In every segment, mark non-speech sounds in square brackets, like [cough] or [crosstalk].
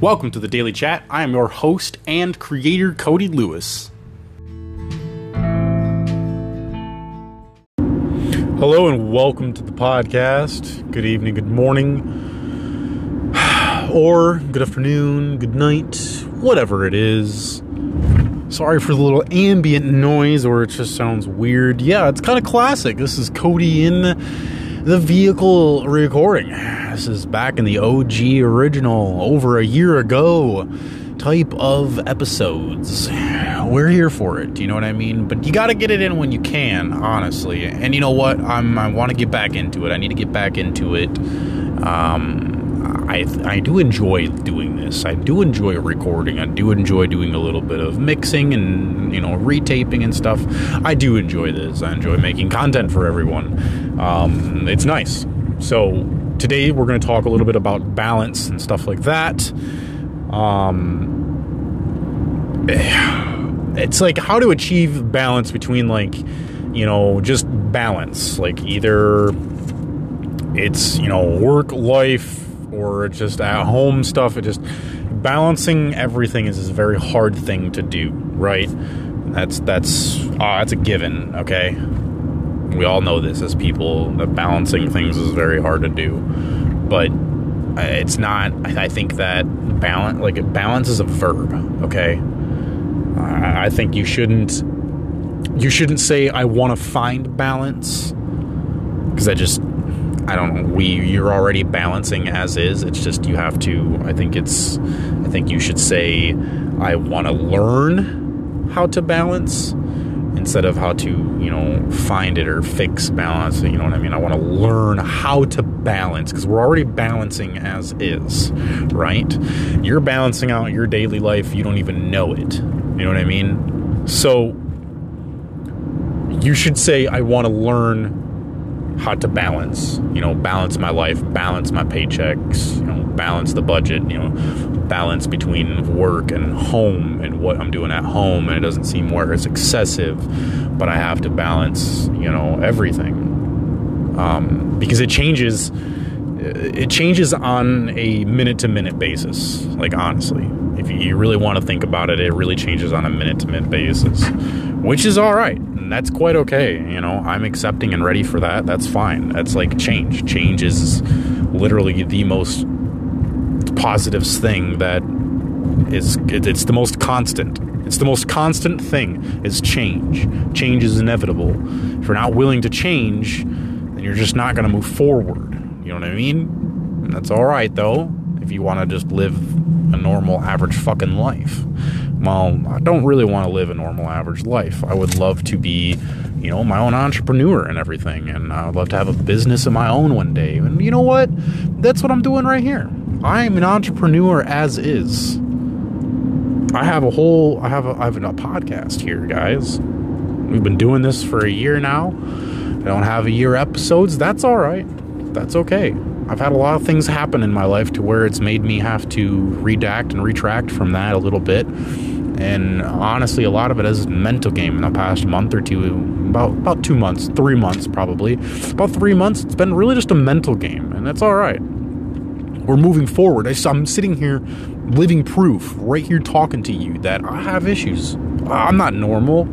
Welcome to the Daily Chat. I am your host and creator, Cody Lewis. Hello and welcome to the podcast. Good evening, good morning, [sighs] or good afternoon, good night, whatever it is. Sorry for the little ambient noise or it just sounds weird. Yeah, it's kind of classic. This is Cody in the vehicle recording. This is back in the OG original over a year ago type of episodes. We're here for it, you know what I mean? But you got to get it in when you can, honestly. And you know what? I'm I want to get back into it. I need to get back into it. Um I, I do enjoy doing this. I do enjoy recording. I do enjoy doing a little bit of mixing and you know retaping and stuff. I do enjoy this. I enjoy making content for everyone. Um, it's nice. So today we're going to talk a little bit about balance and stuff like that. Um, [sighs] it's like how to achieve balance between like you know just balance like either it's you know work life or just at home stuff. It just balancing everything is a very hard thing to do, right? That's that's uh, that's a given. Okay, we all know this as people that balancing things is very hard to do, but it's not. I think that balance, like balance, is a verb. Okay, I think you shouldn't you shouldn't say I want to find balance because I just I don't know. We you're already balancing as is. It's just you have to. I think it's. I think you should say, I want to learn how to balance instead of how to you know find it or fix balance. You know what I mean? I want to learn how to balance because we're already balancing as is, right? You're balancing out your daily life. You don't even know it. You know what I mean? So you should say, I want to learn how to balance, you know, balance my life, balance my paychecks, you know, balance the budget, you know, balance between work and home and what I'm doing at home. And it doesn't seem where it's excessive, but I have to balance, you know, everything. Um, because it changes, it changes on a minute to minute basis. Like, honestly, if you really want to think about it, it really changes on a minute to minute basis, which is all right that's quite okay. You know, I'm accepting and ready for that. That's fine. That's like change. Change is literally the most positive thing that is it's the most constant. It's the most constant thing is change. Change is inevitable. If you're not willing to change, then you're just not going to move forward. You know what I mean? And that's all right though if you want to just live a normal average fucking life well, I don't really want to live a normal average life. I would love to be, you know, my own entrepreneur and everything. And I would love to have a business of my own one day. And you know what? That's what I'm doing right here. I am an entrepreneur as is. I have a whole, I have a, I have a podcast here, guys. We've been doing this for a year now. I don't have a year episodes. That's all right. That's okay. I've had a lot of things happen in my life to where it's made me have to redact and retract from that a little bit. And honestly, a lot of it is mental game in the past month or two, about about two months, three months probably. About three months, it's been really just a mental game, and that's all right. We're moving forward. I'm sitting here, living proof, right here talking to you that I have issues. I'm not normal.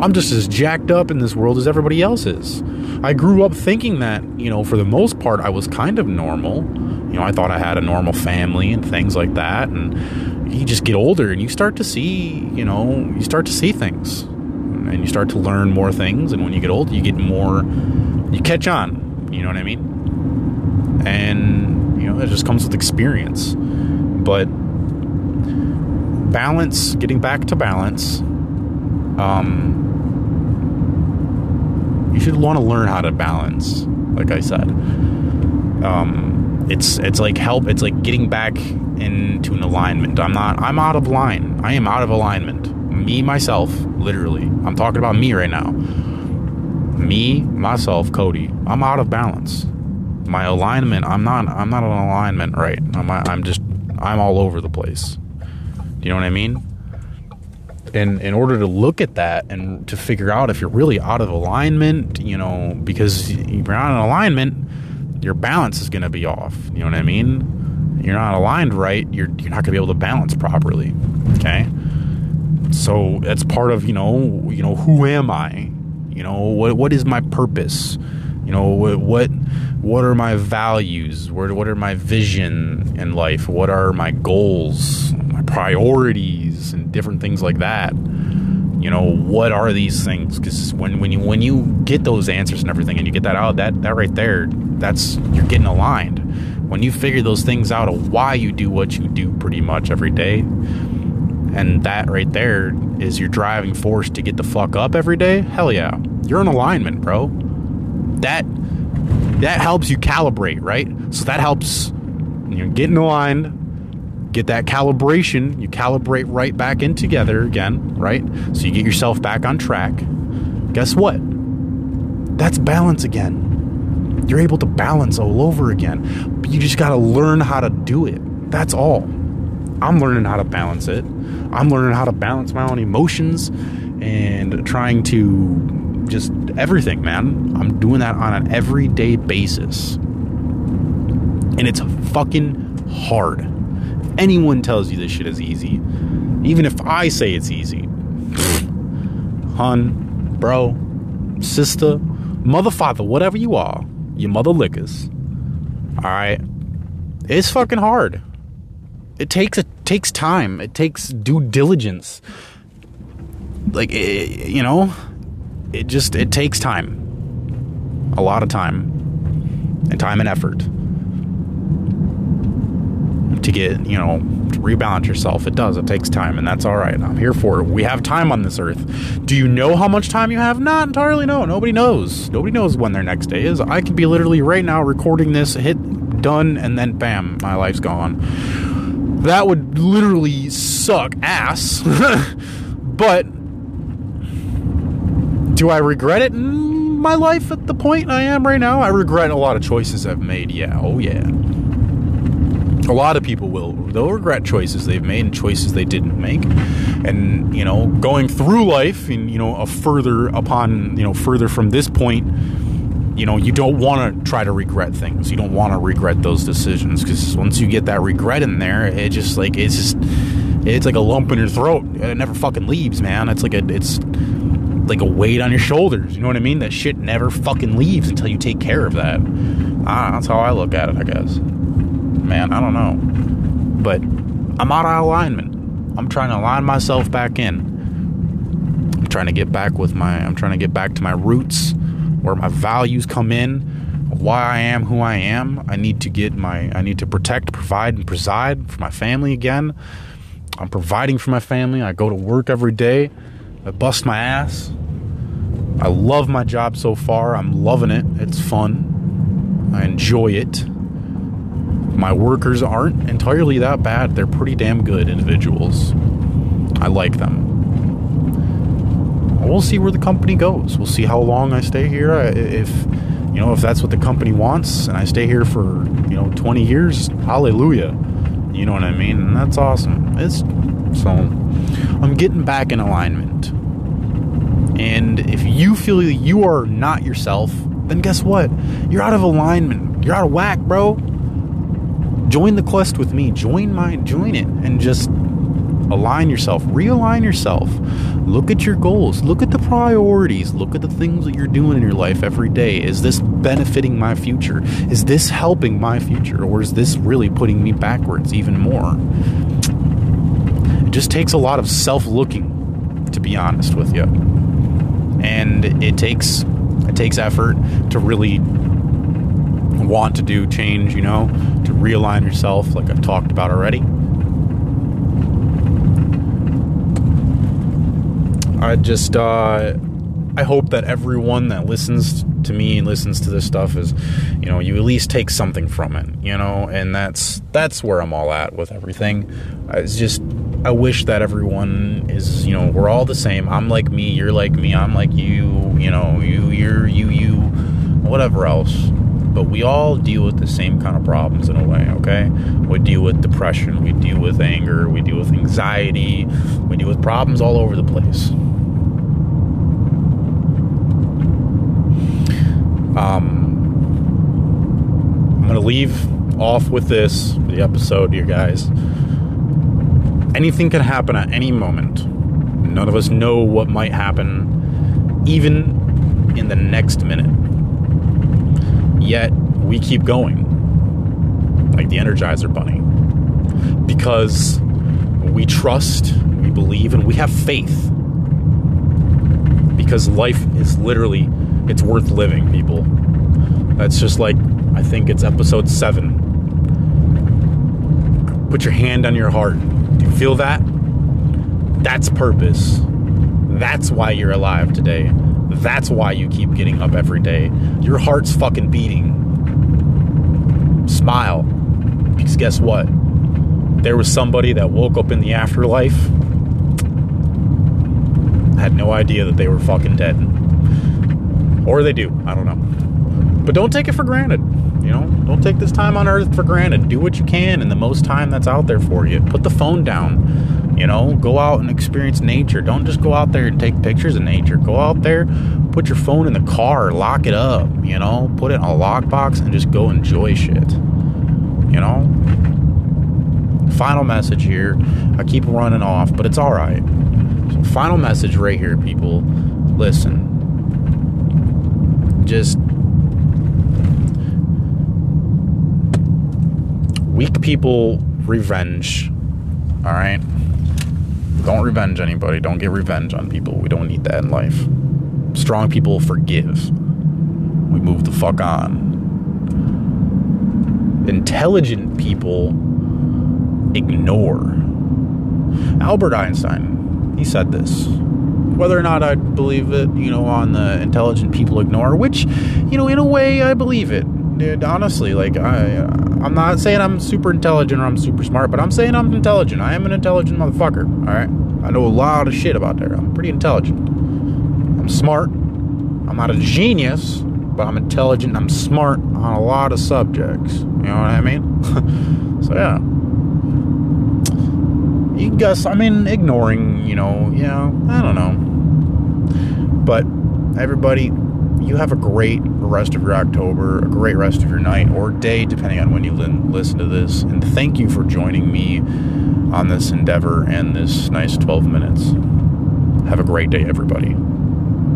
I'm just as jacked up in this world as everybody else is. I grew up thinking that, you know, for the most part, I was kind of normal. You know, I thought I had a normal family and things like that. And you just get older and you start to see, you know, you start to see things and you start to learn more things. And when you get old, you get more, you catch on. You know what I mean? And, you know, it just comes with experience. But balance, getting back to balance, um, you should want to learn how to balance. Like I said, um, it's it's like help. It's like getting back into an alignment. I'm not. I'm out of line. I am out of alignment. Me myself, literally. I'm talking about me right now. Me myself, Cody. I'm out of balance. My alignment. I'm not. I'm not in alignment. Right. I'm. I'm just. I'm all over the place. Do you know what I mean? And in order to look at that and to figure out if you're really out of alignment, you know, because you're not in alignment, your balance is going to be off. You know what I mean? you're not aligned right, you're you're not going to be able to balance properly. Okay? So that's part of, you know, you know, who am I? You know, what what is my purpose? You know, what what what are my values? What what are my vision in life? What are my goals, priorities and different things like that? You know, what are these things? Cuz when when you when you get those answers and everything and you get that out, that that right there, that's you're getting aligned. When you figure those things out of why you do what you do pretty much every day, and that right there is your driving force to get the fuck up every day, hell yeah. You're in alignment, bro. That that helps you calibrate, right? So that helps you know, get in line, get that calibration, you calibrate right back in together again, right? So you get yourself back on track. Guess what? That's balance again. You're able to balance all over again. But you just got to learn how to do it. That's all. I'm learning how to balance it. I'm learning how to balance my own emotions and trying to just everything, man. I'm doing that on an everyday basis. And it's fucking hard. Anyone tells you this shit is easy, even if I say it's easy, [sighs] hun, bro, sister, mother, father, whatever you are, your mother lickers. All right, it's fucking hard. It takes it takes time. It takes due diligence. Like it, you know, it just it takes time, a lot of time, and time and effort to get you know rebalance yourself. It does. It takes time, and that's all right. I'm here for it. We have time on this earth. Do you know how much time you have? Not entirely. No, nobody knows. Nobody knows when their next day is. I could be literally right now recording this, hit done, and then bam, my life's gone that would literally suck ass. [laughs] but do I regret it mm, my life at the point I am right now? I regret a lot of choices I've made. Yeah, oh yeah. A lot of people will. They'll regret choices they've made and choices they didn't make. And, you know, going through life and, you know, a further upon, you know, further from this point, you know, you don't want to try to regret things. You don't want to regret those decisions because once you get that regret in there, it just like it's just it's like a lump in your throat. It never fucking leaves, man. It's like a it's like a weight on your shoulders. You know what I mean? That shit never fucking leaves until you take care of that. Ah, that's how I look at it, I guess. Man, I don't know, but I'm out of alignment. I'm trying to align myself back in. I'm trying to get back with my. I'm trying to get back to my roots where my values come in, why I am who I am. I need to get my I need to protect, provide and preside for my family again. I'm providing for my family. I go to work every day. I bust my ass. I love my job so far. I'm loving it. It's fun. I enjoy it. My workers aren't entirely that bad. They're pretty damn good individuals. I like them we'll see where the company goes. We'll see how long I stay here. If you know, if that's what the company wants, and I stay here for you know 20 years, hallelujah. You know what I mean? And that's awesome. It's so I'm getting back in alignment. And if you feel that you are not yourself, then guess what? You're out of alignment. You're out of whack, bro. Join the quest with me. Join my join it and just align yourself, realign yourself. Look at your goals, look at the priorities, look at the things that you're doing in your life every day. Is this benefiting my future? Is this helping my future? Or is this really putting me backwards even more? It just takes a lot of self looking, to be honest with you. And it takes it takes effort to really want to do change, you know, to realign yourself, like I've talked about already. I just uh, I hope that everyone that listens to me and listens to this stuff is, you know, you at least take something from it, you know, and that's that's where I'm all at with everything. It's just I wish that everyone is, you know, we're all the same. I'm like me, you're like me, I'm like you, you know, you, you're you, you, whatever else but we all deal with the same kind of problems in a way, okay? We deal with depression, we deal with anger, we deal with anxiety, we deal with problems all over the place. Um, I'm going to leave off with this, the episode, you guys. Anything can happen at any moment. None of us know what might happen, even in the next minute. Yet, we keep going, like the Energizer Bunny, because we trust, we believe, and we have faith. Because life is literally, it's worth living, people. That's just like, I think it's episode seven. Put your hand on your heart. Do you feel that? That's purpose. That's why you're alive today. That's why you keep getting up every day. Your heart's fucking beating. Smile. Because guess what? There was somebody that woke up in the afterlife, had no idea that they were fucking dead. Or they do. I don't know. But don't take it for granted. You know, don't take this time on earth for granted. Do what you can in the most time that's out there for you. Put the phone down. You know, go out and experience nature. Don't just go out there and take pictures of nature. Go out there, put your phone in the car, lock it up, you know, put it in a lockbox and just go enjoy shit. You know? Final message here. I keep running off, but it's all right. So final message right here, people. Listen. Just weak people revenge. All right? Don't revenge anybody. Don't get revenge on people. We don't need that in life. Strong people forgive. We move the fuck on. Intelligent people ignore. Albert Einstein, he said this. Whether or not I believe it, you know, on the intelligent people ignore, which, you know, in a way I believe it. Dude, honestly, like I, I'm not saying I'm super intelligent or I'm super smart, but I'm saying I'm intelligent. I am an intelligent motherfucker. All right, I know a lot of shit about there. I'm pretty intelligent. I'm smart. I'm not a genius, but I'm intelligent. I'm smart on a lot of subjects. You know what I mean? [laughs] so yeah you guess I mean ignoring, you know, know, I don't know. But everybody, you have a great rest of your October, a great rest of your night or day, depending on when you listen to this. And thank you for joining me on this endeavor and this nice 12 minutes. Have a great day, everybody.